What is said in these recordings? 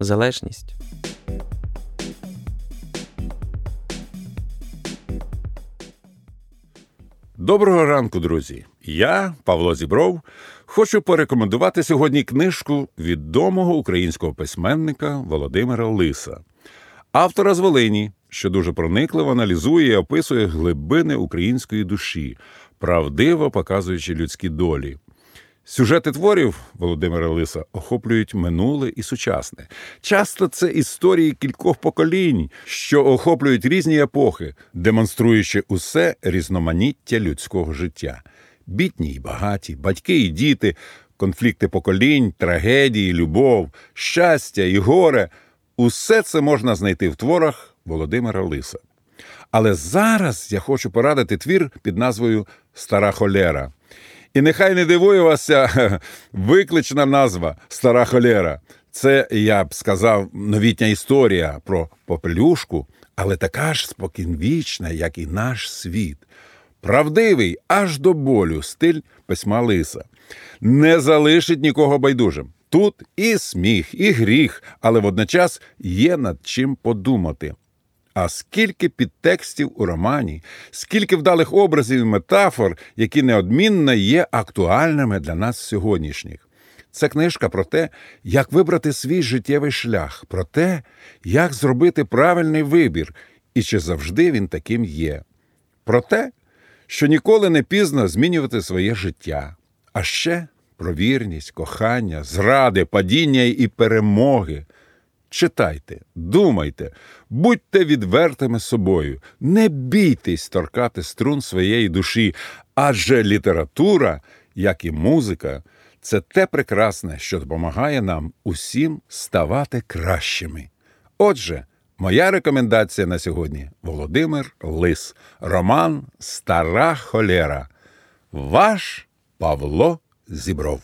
залежність. Доброго ранку, друзі! Я, Павло Зібров, хочу порекомендувати сьогодні книжку відомого українського письменника Володимира Лиса, автора з Волині, що дуже проникливо аналізує і описує глибини української душі, правдиво показуючи людські долі. Сюжети творів Володимира Лиса охоплюють минуле і сучасне. Часто це історії кількох поколінь, що охоплюють різні епохи, демонструючи усе різноманіття людського життя: бідні й багаті, батьки і діти, конфлікти поколінь, трагедії, любов, щастя і горе усе це можна знайти в творах Володимира Лиса. Але зараз я хочу порадити твір під назвою Стара холера. І нехай не дивує вася виклична назва Стара холера. Це, я б сказав, новітня історія про попелюшку, але така ж спокінвічна, як і наш світ. Правдивий аж до болю стиль письма Лиса. Не залишить нікого байдужим. Тут і сміх, і гріх, але водночас є над чим подумати. А скільки підтекстів у романі, скільки вдалих образів і метафор, які неодмінно є актуальними для нас сьогоднішніх. Це книжка про те, як вибрати свій життєвий шлях, про те, як зробити правильний вибір і чи завжди він таким є. Про те, що ніколи не пізно змінювати своє життя, а ще про вірність, кохання, зради, падіння і перемоги. Читайте, думайте, будьте відвертими собою, не бійтесь торкати струн своєї душі, адже література, як і музика, це те прекрасне, що допомагає нам усім ставати кращими. Отже, моя рекомендація на сьогодні Володимир Лис, роман Стара Холера. Ваш Павло Зібров.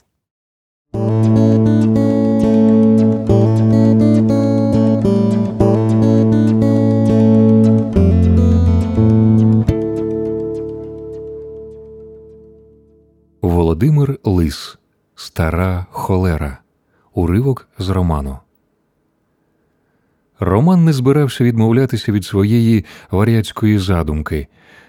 Володимир Лис Стара холера. Уривок з роману. Роман не збирався відмовлятися від своєї варяцької задумки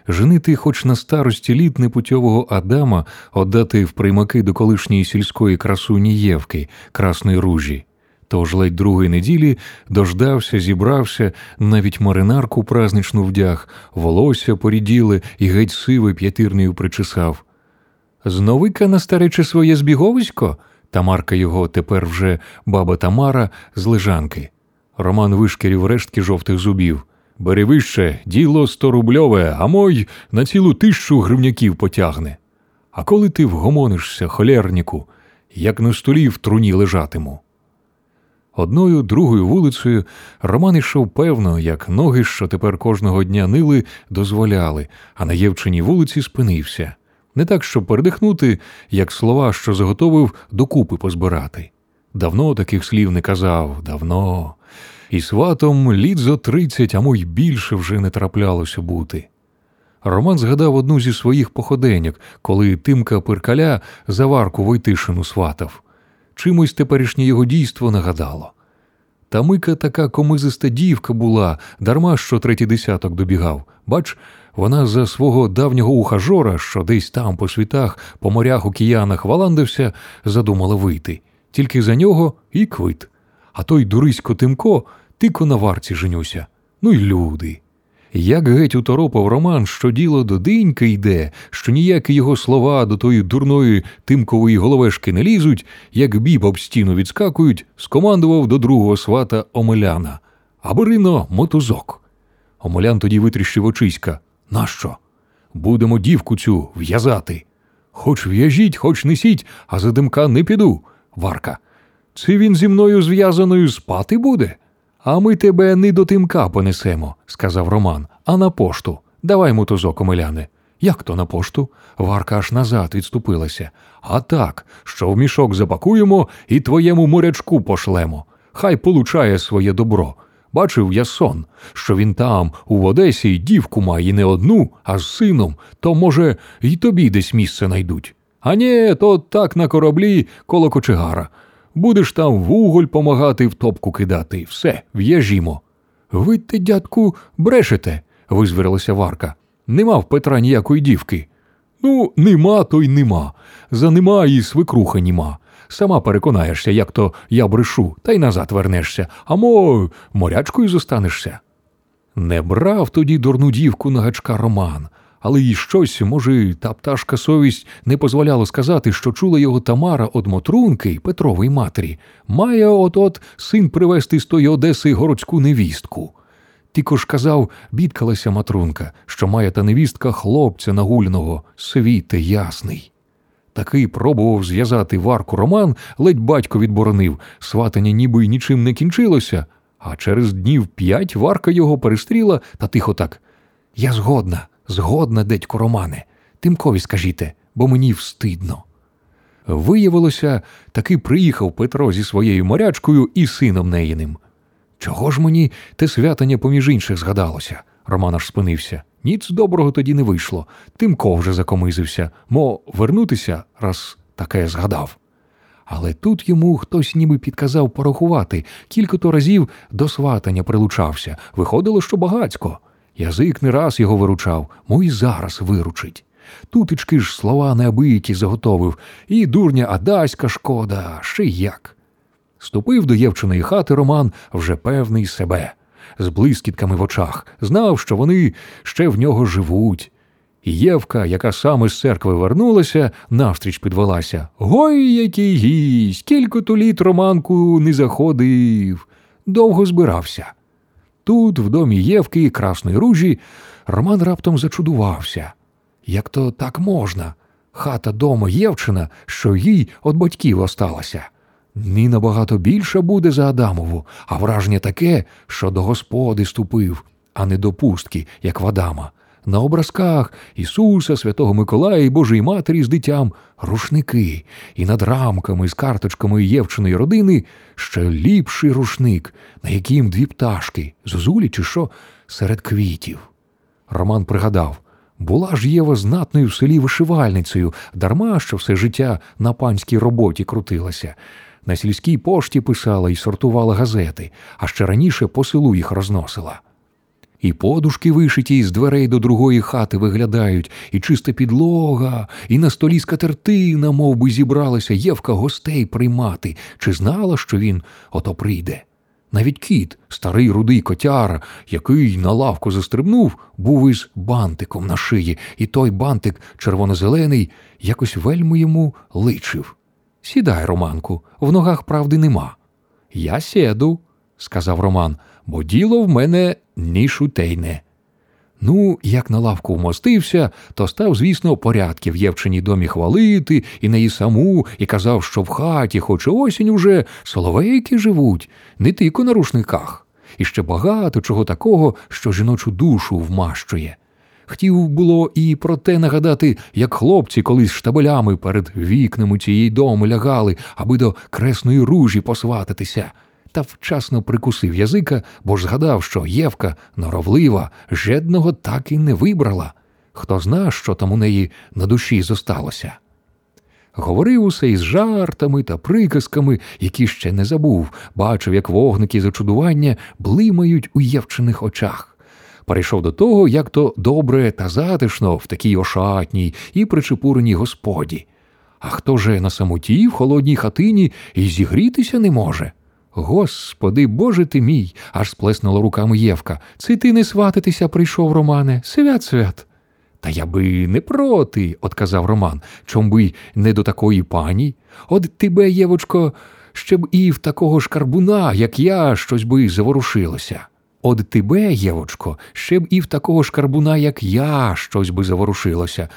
женити, хоч на старості літ непутьового Адама, отдати в приймаки до колишньої сільської красуні Євки, красної ружі. Тож ледь другої неділі дождався, зібрався, навіть маринарку празничну вдяг, волосся поріділи і геть сивий п'ятирнею причесав. Зновика на старече своє збіговисько, Тамарка його тепер вже баба Тамара з лежанки. Роман вишкірів рештки жовтих зубів. Бери вище, діло сторубльове, а мой на цілу тисячу гривняків потягне. А коли ти вгомонишся, холерніку, як на столі в труні лежатиму. Одною другою вулицею Роман ішов певно, як ноги, що тепер кожного дня нили, дозволяли, а на Євчиній вулиці спинився не так, щоб передихнути, як слова, що заготовив, докупи позбирати. Давно таких слів не казав, давно. І сватом літ зо тридцять, а мой більше вже не траплялося бути. Роман згадав одну зі своїх походеньок, коли Тимка Пиркаля заварку Войтишину сватав. Чимось теперішнє його дійство нагадало. Та Мика така комизиста дівка була, дарма що третій десяток добігав. Бач, вона за свого давнього ухажора, що десь там по світах, по морях океанах валандився, задумала вийти. Тільки за нього і квит. А той дурисько Тимко тико на варці женюся. Ну й люди. Як геть уторопав Роман, що діло до диньки йде, що ніякі його слова до тої дурної тимкової головешки не лізуть, як біб об стіну відскакують, скомандував до другого свата Омеляна. А мотузок. Омелян тоді витріщив очиська. Нащо? Будемо дівку цю в'язати. Хоч в'яжіть, хоч несіть, а за димка не піду. Варка. Це він зі мною зв'язаною спати буде? А ми тебе не до тимка понесемо, сказав Роман, а на пошту. Давай мотузок, Омеляне. Як то на пошту? Варка аж назад відступилася. А так, що в мішок запакуємо і твоєму морячку пошлемо. Хай получає своє добро. Бачив я сон, що він там, у Одесі, дівку має не одну, а з сином, то, може, й тобі десь місце найдуть. А ні, то так на кораблі коло кочегара. Будеш там вуголь помагати в топку кидати. Все, в'яжімо. Ви те, дядьку, брешете, визвірилася Варка. Нема в Петра ніякої дівки. Ну, нема, то й нема. За нема і свекруха німа. Сама переконаєшся, як то я брешу, та й назад вернешся, а мо морячкою зостанешся. Не брав тоді дурну дівку на гачка Роман, але й щось, може, та пташка совість не дозволяла сказати, що чула його Тамара од Мотрунки, Петрової матері, має от-от син привезти з тої Одеси городську невістку. Тільки ж казав, бідкалася Матрунка, що має та невістка хлопця нагульного, світе ясний. Такий пробував зв'язати варку Роман, ледь батько відборонив, сватання ніби й нічим не кінчилося, а через днів п'ять варка його перестріла та тихо так. Я згодна, згодна, дедько Романе. Тимкові скажіте, бо мені встидно. Виявилося, таки приїхав Петро зі своєю морячкою і сином неїним. Чого ж мені те святання поміж інших згадалося? Роман аж спинився. Ніц доброго тоді не вийшло. Тимко вже закомизився, мо вернутися, раз таке згадав. Але тут йому хтось ніби підказав порахувати, кілька-то разів до сватання прилучався. Виходило, що багацько. Язик не раз його виручав, мо зараз виручить. Тутечки ж слова неабиякі заготовив, і дурня адаська шкода, ще як. Ступив до Євчиної хати Роман вже певний себе, з блискітками в очах, знав, що вони ще в нього живуть. Євка, яка саме з церкви вернулася, навстріч підвелася. Гой, який гість, кілько то літ Романку не заходив. Довго збирався. Тут, в домі Євки, і красної ружі, Роман раптом зачудувався. Як то так можна? Хата дома Євчина, що їй від батьків осталася. Ні набагато більша буде за Адамову, а враження таке, що до господи ступив, а не до пустки, як в Адама. На образках Ісуса, Святого Миколая і Божої Матері з дитям рушники, і над рамками з карточками Євчиної родини ще ліпший рушник, на яким дві пташки, зозулі чи що, серед квітів. Роман пригадав, була ж Єва знатною в селі вишивальницею, дарма що все життя на панській роботі крутилася. На сільській пошті писала і сортувала газети, а ще раніше по селу їх розносила. І подушки вишиті з дверей до другої хати виглядають, і чиста підлога, і на столі скатертина, мов би зібралася Євка гостей приймати, чи знала, що він ото прийде. Навіть кіт, старий рудий котяра, який на лавку застрибнув, був із бантиком на шиї, і той бантик червоно-зелений якось вельми йому личив. Сідай, Романку, в ногах правди нема. Я сіду, сказав Роман, бо діло в мене ні шутейне. Ну, як на лавку вмостився, то став, звісно, порядки в Євчині домі хвалити, і неї саму, і казав, що в хаті, хоч і осінь уже, соловейки живуть, не тільки на рушниках, і ще багато чого такого, що жіночу душу вмащує. Хотів було і про те нагадати, як хлопці колись штабелями перед вікнами цієї дому лягали, аби до кресної ружі посвататися. Та вчасно прикусив язика, бо ж згадав, що Євка норовлива, жедного так і не вибрала. Хто зна, що там у неї на душі зосталося. Говорив усе із жартами та приказками, які ще не забув, бачив, як вогники зачудування блимають у Євчиних очах. Перейшов до того, як то добре та затишно в такій ошатній і причепуреній господі. А хто же на самоті в холодній хатині і зігрітися не може? Господи, Боже ти мій, аж сплеснула руками Євка. Це ти не сватитися прийшов, Романе, свят свят. Та я би не проти, отказав Роман, чом би не до такої пані. От тебе, Євочко, ще б і в такого ж карбуна, як я, щось би заворушилося. От тебе, Євочко, ще б і в такого ж карбуна, як я, щось би заворушилося.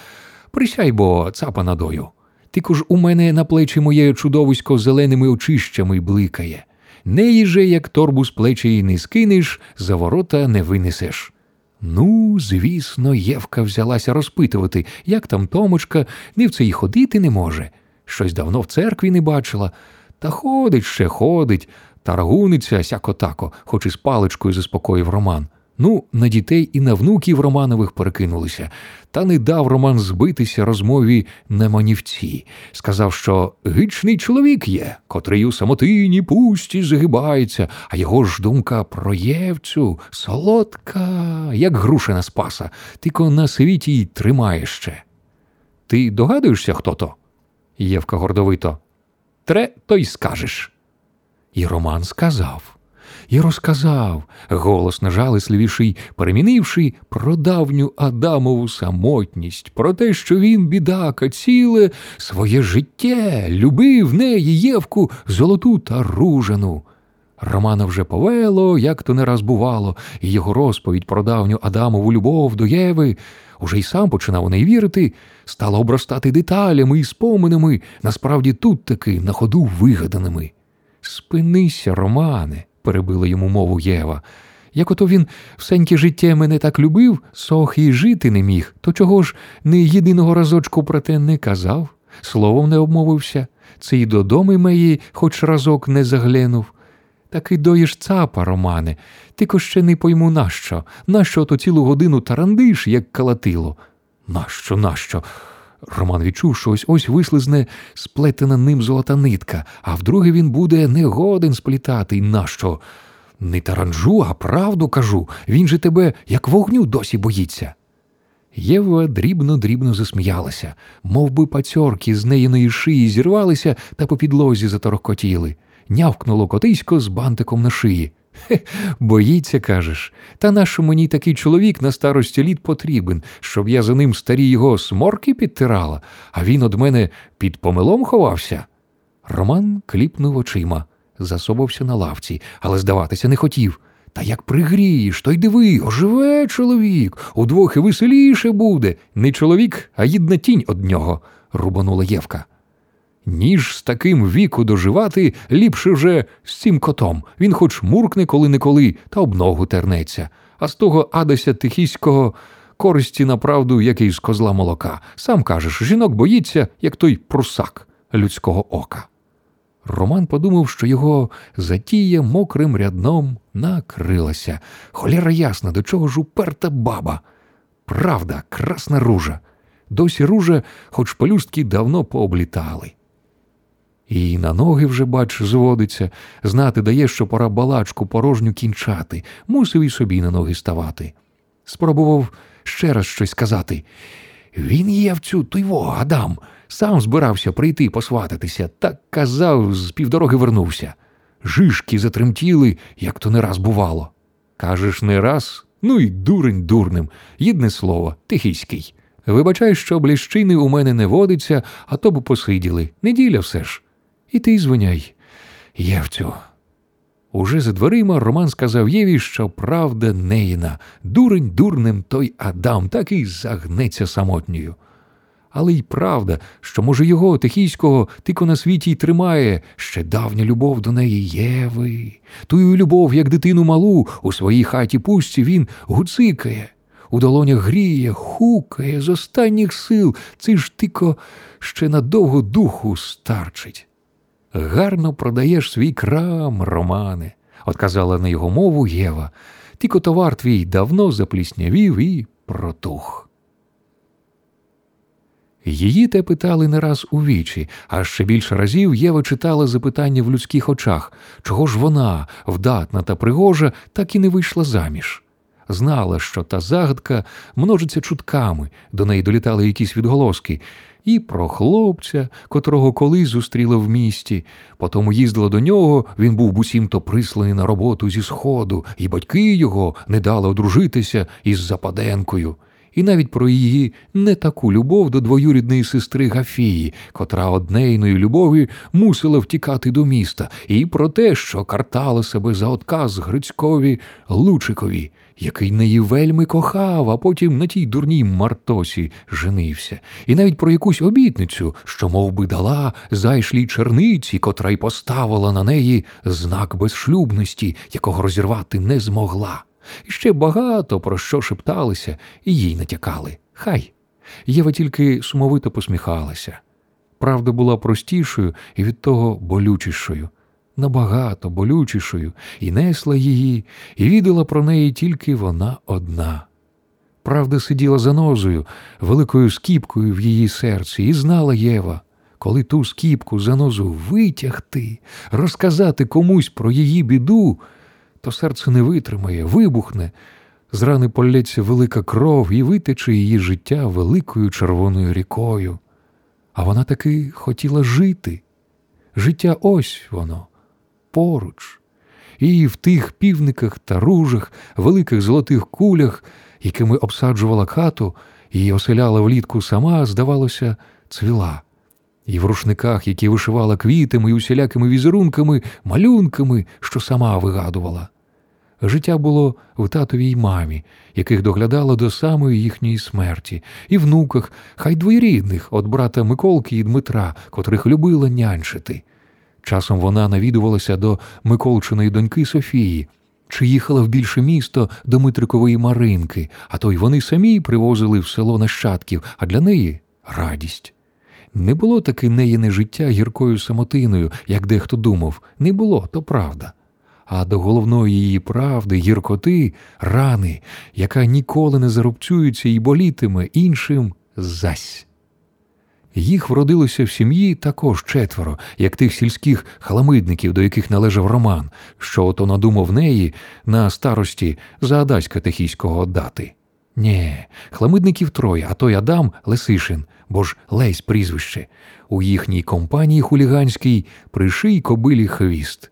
Присяй бо, цапа надою. Тільки ж у мене на плечі моє чудовисько зеленими очищами бликає. Неї же, як торбу з плечі не скинеш, за ворота не винесеш. Ну, звісно, Євка взялася розпитувати, як там Томочка, ні в це й ходити не може. Щось давно в церкві не бачила. Та ходить ще ходить, таргуниться сяко-тако, хоч і з паличкою заспокоїв Роман. Ну, на дітей і на внуків Романових перекинулися, та не дав Роман збитися розмові на манівці. Сказав, що гичний чоловік є, котрий у самотині пусті загибається, а його ж думка про Євцю солодка, як грушина спаса, тільки на світі й тримає ще. Ти догадуєшся, хто то? Євка гордовито. Тре, то й скажеш. І Роман сказав, і розказав, голосно жалесливіший, перемінивши про давню Адамову самотність, про те, що він, бідака, ціле своє життя любив неї Євку золоту та ружану. Романа вже повело, як то не раз бувало, і його розповідь про давню Адамову любов до Єви, уже й сам починав у неї вірити, стала обростати деталями і споминами, насправді тут таки на ходу вигаданими. Спинися, Романе, перебила йому мову Єва. Як ото він всеньке життя мене так любив, сох і жити не міг, то чого ж не єдиного разочку про те не казав, словом не обмовився, це й додому мої хоч разок не заглянув. Таки доїш цапа, Романе, тільки ще не пойму нащо, нащо то цілу годину тарандиш, як калатило. Нащо, нащо? Роман відчув, що ось ось вислизне сплетена ним золота нитка, а вдруге він буде не годен сплітати. Нащо? Не таранжу, а правду кажу. Він же тебе, як вогню, досі боїться. Єва дрібно-дрібно засміялася, мов би пацьорки з неїної шиї зірвалися та по підлозі заторохкотіли. Нявкнуло котисько з бантиком на шиї. Хе, боїться, кажеш. Та нащо мені такий чоловік на старості літ потрібен, щоб я за ним старі його сморки підтирала, а він од мене під помилом ховався. Роман кліпнув очима, засобався на лавці, але здаватися не хотів. Та як пригрієш, то й диви, оживе чоловік, удвох і веселіше буде. Не чоловік, а їдна тінь од нього, рубанула Євка. Ніж з таким віку доживати, ліпше вже з цим котом. Він хоч муркне коли-неколи, та об ногу тернеться. А з того Адася Тихіського користі направду, як і з козла молока. Сам кажеш, жінок боїться, як той прусак людського ока. Роман подумав, що його затія мокрим рядном накрилася. Холєра ясна, до чого ж уперта баба. Правда, красна ружа. Досі ружа, хоч пелюстки давно пооблітали. І на ноги вже, бач, зводиться, знати дає, що пора балачку порожню кінчати, мусив і собі на ноги ставати. Спробував ще раз щось сказати. Він є в цю туйво, Адам, сам збирався прийти посвататися, так казав, з півдороги вернувся. Жишки затремтіли, як то не раз бувало. Кажеш, не раз? Ну і дурень дурним, єдне слово, тихіський. Вибачай, що бліщини у мене не водиться, а то б посиділи. Неділя все ж. І ти звиняй, Євцю. Уже за дверима Роман сказав Єві, що правда неїна, дурень дурним той Адам так і загнеться самотньою. Але й правда, що, може, його Тихійського тико на світі й тримає ще давня любов до неї Єви. Тую любов, як дитину малу, у своїй хаті пустці він гуцикає, у долонях гріє, хукає з останніх сил, це ж тико ще надовго духу старчить. Гарно продаєш свій крам, Романе, отказала на його мову Єва. Тільки товар твій давно запліснявів і протух. Її те питали не раз у вічі, а ще більше разів Єва читала запитання в людських очах, чого ж вона, вдатна та пригожа, так і не вийшла заміж. Знала, що та загадка множиться чутками, до неї долітали якісь відголоски, і про хлопця, котрого колись зустріла в місті. Потому їздила до нього, він був буцімто присланий на роботу зі сходу, і батьки його не дали одружитися із Западенкою. І навіть про її не таку любов до двоюрідної сестри Гафії, котра однейної любові мусила втікати до міста, і про те, що картала себе за отказ Грицькові Лучикові, який неї вельми кохав, а потім на тій дурній Мартосі женився, і навіть про якусь обітницю, що мов би, дала зайшлій черниці, котра й поставила на неї знак безшлюбності, якого розірвати не змогла. І ще багато про що шепталися і їй натякали. Хай. Єва тільки сумовито посміхалася. Правда була простішою і від того болючішою, набагато болючішою, і несла її, і відала про неї тільки вона одна. Правда сиділа за нозою, великою скіпкою в її серці, і знала Єва, коли ту скіпку занозу витягти, розказати комусь про її біду, то серце не витримає, вибухне, з рани полється велика кров і витече її життя великою червоною рікою. А вона таки хотіла жити. Життя ось воно, поруч. І в тих півниках та ружах, великих золотих кулях, якими обсаджувала хату і оселяла влітку сама, здавалося, цвіла. І в рушниках, які вишивала квітами і усілякими візерунками, малюнками, що сама вигадувала. Життя було в татовій й мамі, яких доглядала до самої їхньої смерті, і внуках, хай двоєрідних, от брата Миколки і Дмитра, котрих любила нянчити. Часом вона навідувалася до Миколчиної доньки Софії, чи їхала в більше місто до Митрикової Маринки, а то й вони самі привозили в село нащадків, а для неї радість. Не було таки неїне життя гіркою самотиною, як дехто думав, не було, то правда. А до головної її правди, гіркоти, рани, яка ніколи не зарубцюється і болітиме іншим зась. Їх вродилося в сім'ї також четверо, як тих сільських халамидників, до яких належав Роман, що ото надумав неї на старості за Адаська катехійського отдати. Нє, хламидників троє, а той Адам Лесишин, бо ж Лесь прізвище. У їхній компанії хуліганській приший кобилі хвіст.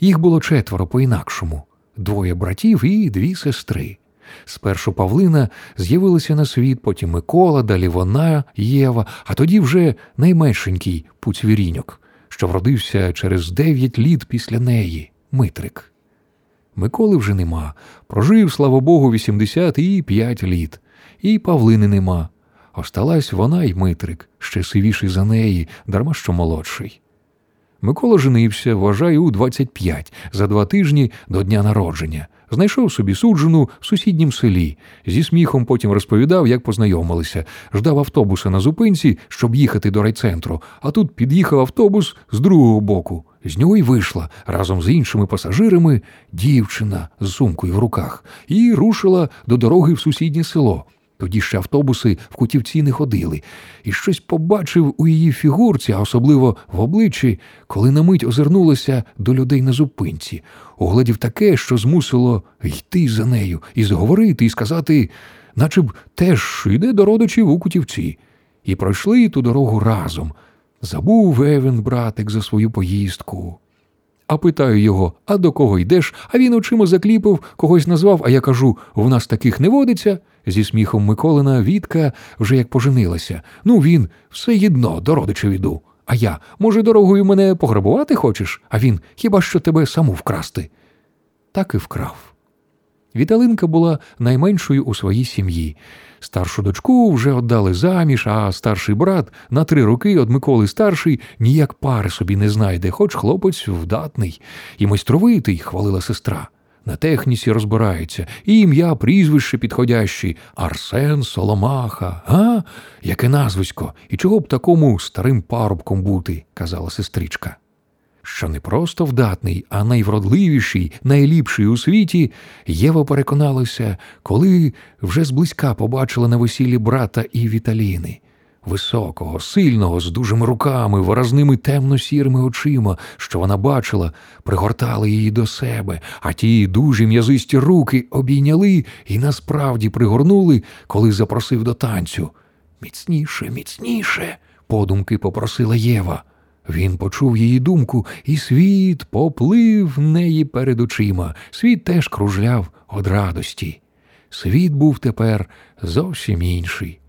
Їх було четверо по-інакшому двоє братів і дві сестри. Спершу Павлина з'явилася на світ, потім Микола, далі вона, Єва, а тоді вже найменшенький Пуцвіріньок, що вродився через дев'ять літ після неї Митрик. Миколи вже нема. Прожив, слава Богу, 85 літ. І Павлини нема. Осталась вона й Митрик, ще сивіший за неї, дарма що молодший. Микола женився, вважаю, у 25, за два тижні до дня народження. Знайшов собі суджену в сусіднім селі. Зі сміхом потім розповідав, як познайомилися. Ждав автобуса на зупинці, щоб їхати до райцентру, а тут під'їхав автобус з другого боку. З нього й вийшла разом з іншими пасажирами дівчина з сумкою в руках і рушила до дороги в сусіднє село. Тоді ще автобуси в кутівці не ходили, і щось побачив у її фігурці, а особливо в обличчі, коли на мить озирнулася до людей на зупинці, угледів таке, що змусило йти за нею і зговорити, і сказати, наче б теж йде до родичів у кутівці. І пройшли ту дорогу разом. Забув Евен, братик, за свою поїздку. А питаю його, а до кого йдеш? А він очима закліпав, когось назвав, а я кажу, в нас таких не водиться. Зі сміхом Миколина Вітка вже як поженилася. Ну він все єдно до родичів іду. А я, може, дорогою мене пограбувати хочеш? А він хіба що тебе саму вкрасти? Так і вкрав. Віталинка була найменшою у своїй сім'ї. Старшу дочку вже віддали заміж, а старший брат на три роки од Миколи старший ніяк пари собі не знайде, хоч хлопець вдатний і майстровитий, хвалила сестра. На техніці розбирається, і ім'я, прізвище підходящі Арсен Соломаха. А? Яке назвисько, і чого б такому старим парубком бути, казала сестричка що не просто вдатний, а найвродливіший, найліпший у світі, Єва переконалася, коли вже зблизька побачила на весіллі брата і Віталіни. Високого, сильного, з дужими руками, виразними темно-сірими очима, що вона бачила, пригортали її до себе, а ті дужі м'язисті руки обійняли і насправді пригорнули, коли запросив до танцю. Міцніше, міцніше, подумки попросила Єва. Він почув її думку, і світ поплив неї перед очима. Світ теж кружляв од радості. Світ був тепер зовсім інший.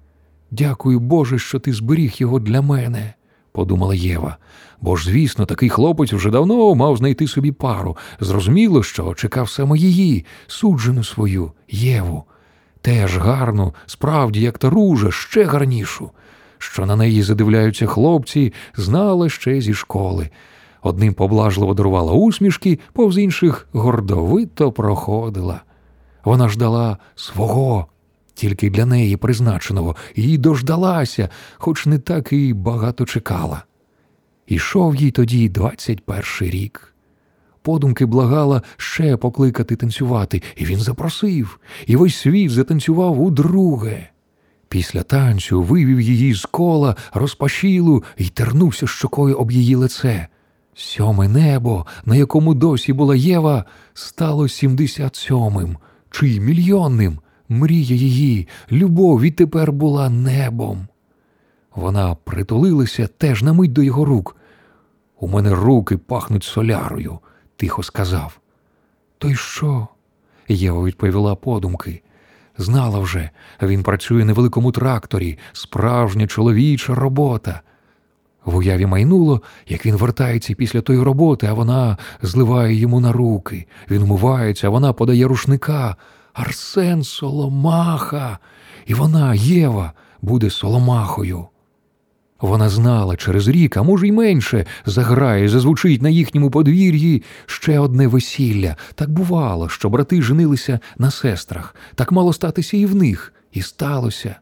Дякую, Боже, що ти зберіг його для мене, подумала Єва. Бо ж, звісно, такий хлопець вже давно мав знайти собі пару. Зрозуміло, що чекав саме її, суджену свою, Єву. Теж гарну, справді, як та ружа, ще гарнішу. Що на неї задивляються хлопці, знала ще зі школи. Одним поблажливо дарувала усмішки, повз інших гордовито проходила. Вона ждала свого, тільки для неї призначеного, і дождалася, хоч не так і багато чекала. Ішов їй тоді двадцять перший рік. Подумки благала ще покликати танцювати, і він запросив, і весь світ затанцював удруге. Після танцю вивів її з кола, розпашілу і тернувся щокою об її лице. Сьоме небо, на якому досі була Єва, стало сімдесят сьомим, чи мільйонним. Мрія її, любов відтепер була небом. Вона притулилася теж на мить до його рук. У мене руки пахнуть солярою, тихо сказав. То й що? Єва відповіла подумки. Знала вже, він працює на великому тракторі, справжня чоловіча робота. В уяві майнуло, як він вертається після тої роботи, а вона зливає йому на руки. Він умивається, а вона подає рушника. Арсен Соломаха. І вона, Єва, буде Соломахою. Вона знала, через рік, а може й менше, заграє, зазвучить на їхньому подвір'ї ще одне весілля. Так бувало, що брати женилися на сестрах, так мало статися і в них, і сталося.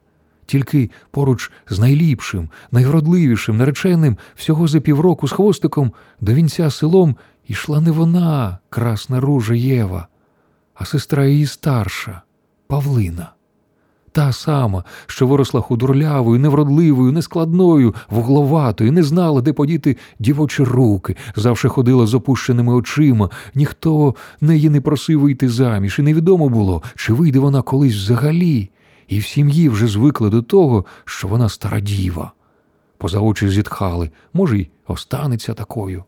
Тільки поруч з найліпшим, найвродливішим нареченим всього за півроку з хвостиком до вінця селом ішла не вона, красна ружа Єва, а сестра її старша Павлина. Та сама, що виросла худорлявою, невродливою, нескладною, вугловатою, не знала, де подіти дівочі руки, завше ходила з опущеними очима, ніхто неї не просив вийти заміж, і невідомо було, чи вийде вона колись взагалі, і в сім'ї вже звикли до того, що вона стара діва. Поза очі зітхали, може, й останеться такою.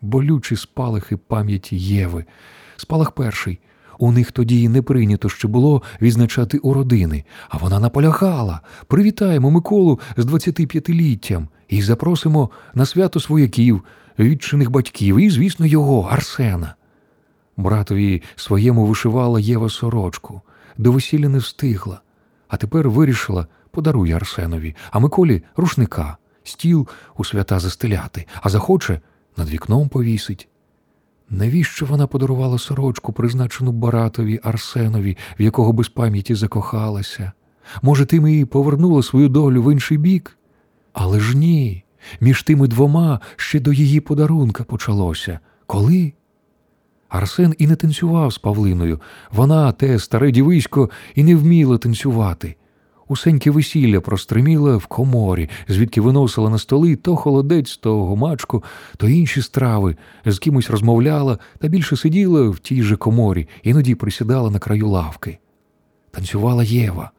Болючі спалахи пам'яті Єви. Спалах перший. У них тоді не прийнято ще було відзначати уродини, а вона наполягала. Привітаємо Миколу з 25-літтям і запросимо на свято свояків, відчиних батьків і, звісно, його, Арсена. Братові своєму вишивала Єва сорочку, до весілля не встигла, а тепер вирішила подарує Арсенові, а Миколі рушника, стіл у свята застеляти, а захоче над вікном повісить. Навіщо вона подарувала сорочку, призначену Баратові Арсенові, в якого без пам'яті закохалася? Може, тим і повернула свою долю в інший бік? Але ж ні, між тими двома ще до її подарунка почалося. Коли? Арсен і не танцював з Павлиною. Вона, те старе дівисько, і не вміла танцювати. Усеньке весілля простриміла в коморі, звідки виносила на столи то холодець, то гумачку, то інші страви, з кимось розмовляла та більше сиділа в тій же коморі, іноді присідала на краю лавки. Танцювала Єва.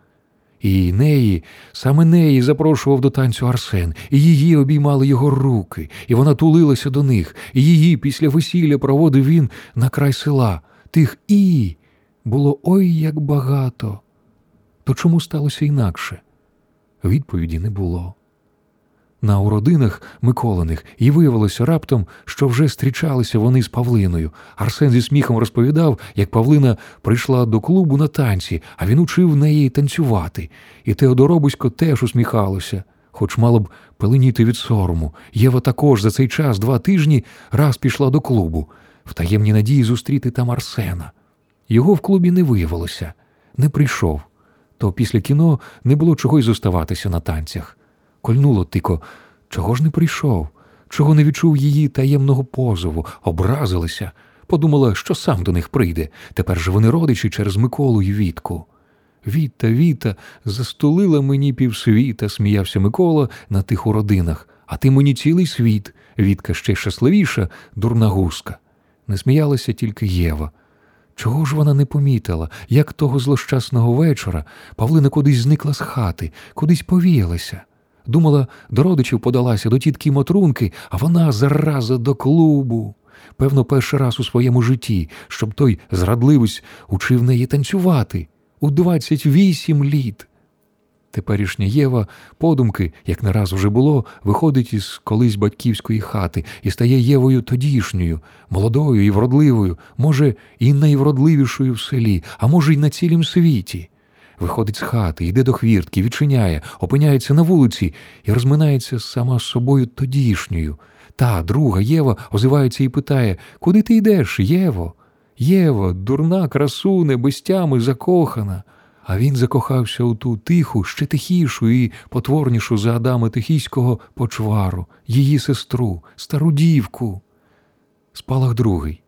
І неї, саме неї запрошував до танцю Арсен, і її обіймали його руки, і вона тулилася до них, і її після весілля проводив він на край села. Тих і було ой як багато. То чому сталося інакше? Відповіді не було. На уродинах Миколиних і виявилося раптом, що вже зустрічалися вони з Павлиною. Арсен зі сміхом розповідав, як Павлина прийшла до клубу на танці, а він учив неї танцювати. І Теодоробусько теж усміхалося, хоч мало б пеленіти від сорому. Єва також за цей час два тижні раз пішла до клубу, в таємній надії зустріти там Арсена. Його в клубі не виявилося, не прийшов то після кіно не було чого й зоставатися на танцях. Кольнуло тико, чого ж не прийшов, чого не відчув її таємного позову, образилася, подумала, що сам до них прийде. Тепер же вони родичі через Миколу й Вітку. Віта, Віта, застулила мені півсвіта, сміявся Микола на тих уродинах, а ти мені цілий світ, Вітка ще щасливіша, дурна гуска. Не сміялася тільки Єва. Чого ж вона не помітила, як того злощасного вечора Павлина кудись зникла з хати, кудись повіялася. Думала, до родичів подалася до тітки Матрунки, а вона зараза до клубу. Певно, перший раз у своєму житті, щоб той зрадливець учив неї танцювати у 28 літ. Теперішня Єва, подумки, як не раз вже було, виходить із колись батьківської хати і стає Євою тодішньою, молодою і вродливою, може, і найвродливішою в селі, а може, й на цілім світі. Виходить з хати, йде до хвіртки, відчиняє, опиняється на вулиці і розминається сама з собою тодішньою. Та друга Єва озивається і питає Куди ти йдеш, Єво? Єво, дурна красуне, без тями закохана. А він закохався у ту тиху, ще тихішу і потворнішу за Адама Тихійського почвару, її сестру, стару дівку. Спалах другий.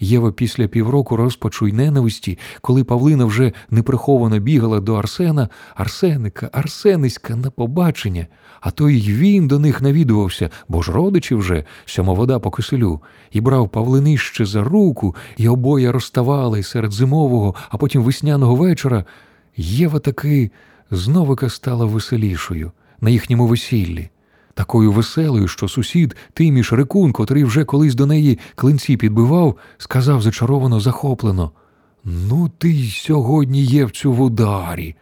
Єва після півроку розпачу й ненависті, коли Павлина вже неприховано бігала до Арсена, Арсеника, Арсениська на побачення, а то й він до них навідувався, бо ж родичі вже, сьома вода по киселю, і брав Павлинище за руку, і обоє розставали серед зимового, а потім весняного вечора. Єва таки зновика стала веселішою на їхньому весіллі такою веселою, що сусід Тиміш Рекун, котрий вже колись до неї клинці підбивав, сказав зачаровано захоплено Ну, ти й сьогодні Євцю в ударі.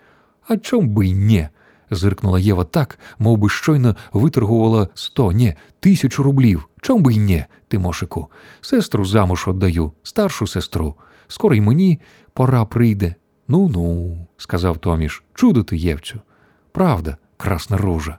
А чом би й не? зиркнула Єва так, мов би щойно виторгувала сто, ні, тисячу рублів. Чом би й не, Тимошику? Сестру замуж отдаю, старшу сестру. Скоро й мені пора прийде. Ну ну, сказав Томіш, чудо ти, Євцю. Правда, красна ружа.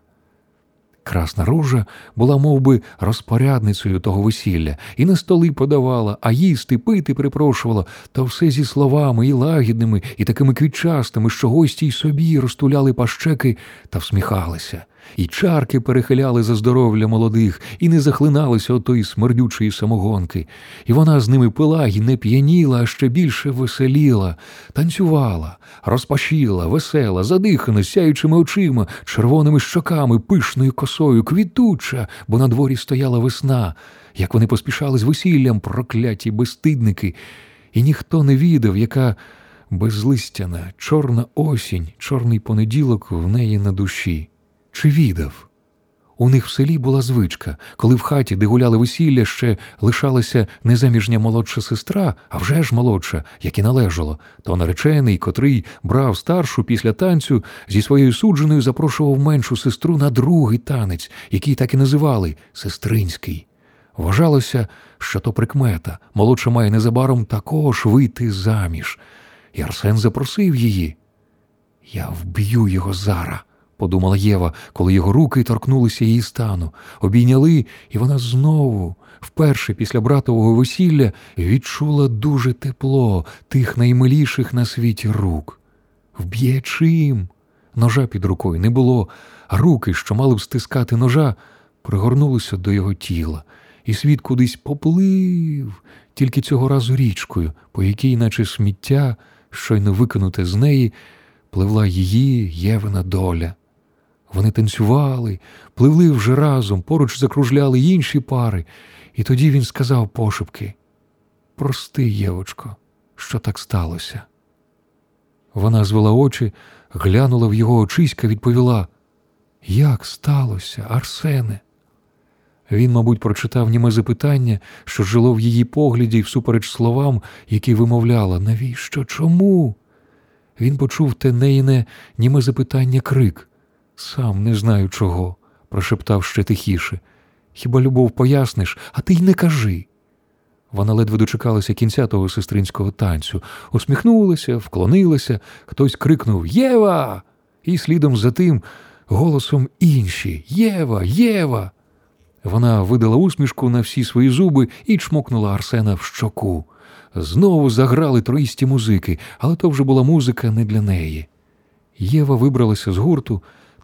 Красна ружа була мов би, розпорядницею того весілля, і на столи подавала, а їсти, пити припрошувала, та все зі словами і лагідними, і такими квітчастими, що гості й собі розтуляли пащеки та всміхалися, і чарки перехиляли за здоров'я молодих, і не захлиналися отої смердючої самогонки, і вона з ними пила і не п'яніла, а ще більше веселіла, танцювала, розпашіла, весела, задихана, сяючими очима, червоними щоками, пишною косою, квітуча, бо на дворі стояла весна, як вони поспішали з весіллям, прокляті безстидники, і ніхто не відав, яка безлистяна, чорна осінь, чорний понеділок в неї на душі. Чи відав? У них в селі була звичка, коли в хаті, де гуляли весілля, ще лишалася незаміжня молодша сестра, а вже ж молодша, як і належало, то наречений, котрий брав старшу після танцю, зі своєю судженою запрошував меншу сестру на другий танець, який так і називали сестринський. Вважалося, що то прикмета, молодша має незабаром також вийти заміж. І Арсен запросив її. Я вб'ю його зара подумала Єва, коли його руки торкнулися її стану, обійняли, і вона знову, вперше після братового весілля, відчула дуже тепло тих наймиліших на світі рук. Вб'є чим? Ножа під рукою не було, а руки, що мали б стискати ножа, пригорнулися до його тіла, і світ кудись поплив, тільки цього разу річкою, по якій, наче сміття, щойно викинуте з неї, пливла її Євина доля. Вони танцювали, пливли вже разом, поруч закружляли інші пари, і тоді він сказав пошепки Прости, Євочко, що так сталося. Вона звела очі, глянула в його очиська, відповіла Як сталося, Арсене? Він, мабуть, прочитав німе запитання, що жило в її погляді і всупереч словам, які вимовляла Навіщо? Чому? Він почув те неїне німе запитання крик. Сам не знаю чого, прошептав ще тихіше. Хіба любов поясниш, а ти й не кажи. Вона ледве дочекалася кінця того сестринського танцю, усміхнулася, вклонилася, хтось крикнув Єва! І слідом за тим голосом інші Єва, Єва. Вона видала усмішку на всі свої зуби і чмокнула Арсена в щоку. Знову заграли троїсті музики, але то вже була музика не для неї. Єва вибралася з гурту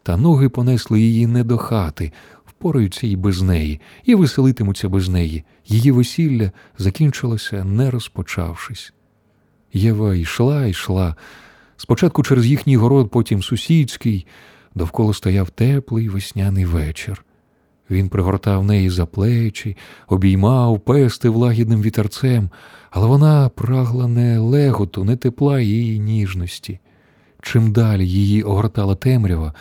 та ноги понесли її не до хати, впораються й без неї, і веселитимуться без неї. Її весілля закінчилося, не розпочавшись. Єва йшла, йшла. Спочатку через їхній город, потім сусідський, довкола стояв теплий весняний вечір. Він пригортав неї за плечі, обіймав, пестив лагідним вітерцем, але вона прагла не леготу, не тепла її ніжності. Чим далі її огортала темрява,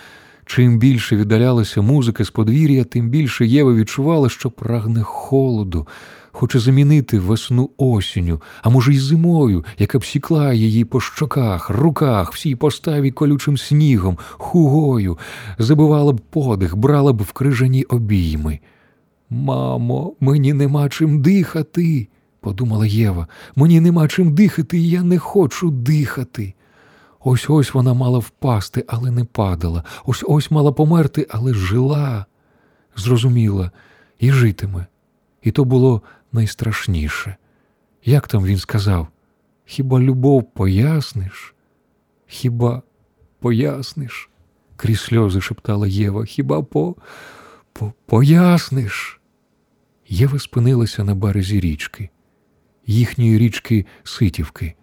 Чим більше віддалялася музика з подвір'я, тим більше Єва відчувала, що прагне холоду, хоче замінити весну осінню, а може, й зимою, яка б сікла її по щоках, руках, всій поставі колючим снігом, хугою, забивала б подих, брала б в крижані обійми. Мамо, мені нема чим дихати, подумала Єва. Мені нема чим дихати, і я не хочу дихати. Ось ось вона мала впасти, але не падала. Ось ось мала померти, але жила. Зрозуміла, і житиме. І то було найстрашніше. Як там він сказав? Хіба любов поясниш? Хіба поясниш? крізь сльози шептала Єва. Хіба по, по поясниш? Єва спинилася на березі річки, їхньої річки Ситівки.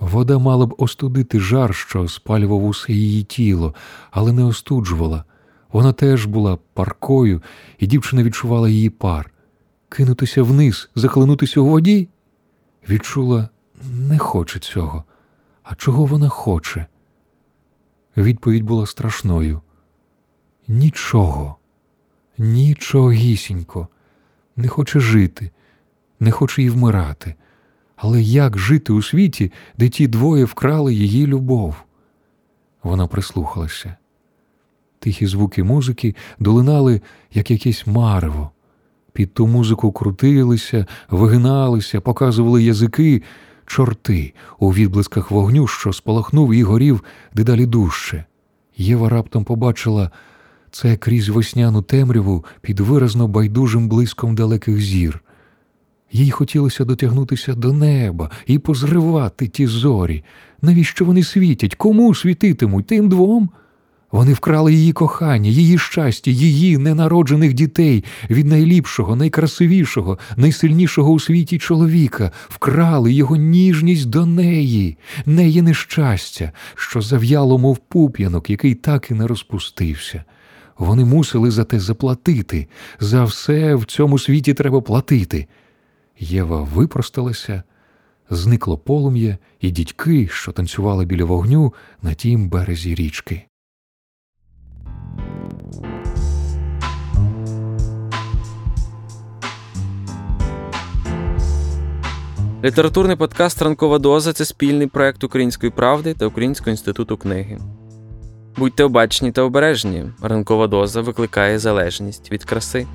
Вода мала б остудити жар, що спалював усе її тіло, але не остуджувала. Вона теж була паркою, і дівчина відчувала її пар. Кинутися вниз, захлинутися у воді? Відчула, не хоче цього. А чого вона хоче? Відповідь була страшною. Нічого, нічогісінько, не хоче жити, не хоче і вмирати. Але як жити у світі, де ті двоє вкрали її любов? Вона прислухалася. Тихі звуки музики долинали, як якесь марево. Під ту музику крутилися, вигиналися, показували язики, чорти у відблисках вогню, що спалахнув і горів дедалі дужче. Єва раптом побачила це крізь весняну темряву під виразно байдужим блиском далеких зір. Їй хотілося дотягнутися до неба і позривати ті зорі. Навіщо вони світять? Кому світитимуть? Тим двом? Вони вкрали її кохання, її щастя, її ненароджених дітей від найліпшого, найкрасивішого, найсильнішого у світі чоловіка, вкрали його ніжність до неї, неї нещастя, що зав'яло, мов пуп'янок, який так і не розпустився. Вони мусили за те заплатити. За все в цьому світі треба платити. Єва випросталася, зникло полум'я і дідьки, що танцювали біля вогню на тім березі річки. Літературний подкаст Ранкова доза це спільний проект Української правди та Українського інституту книги. Будьте обачні та обережні. Ранкова доза викликає залежність від краси.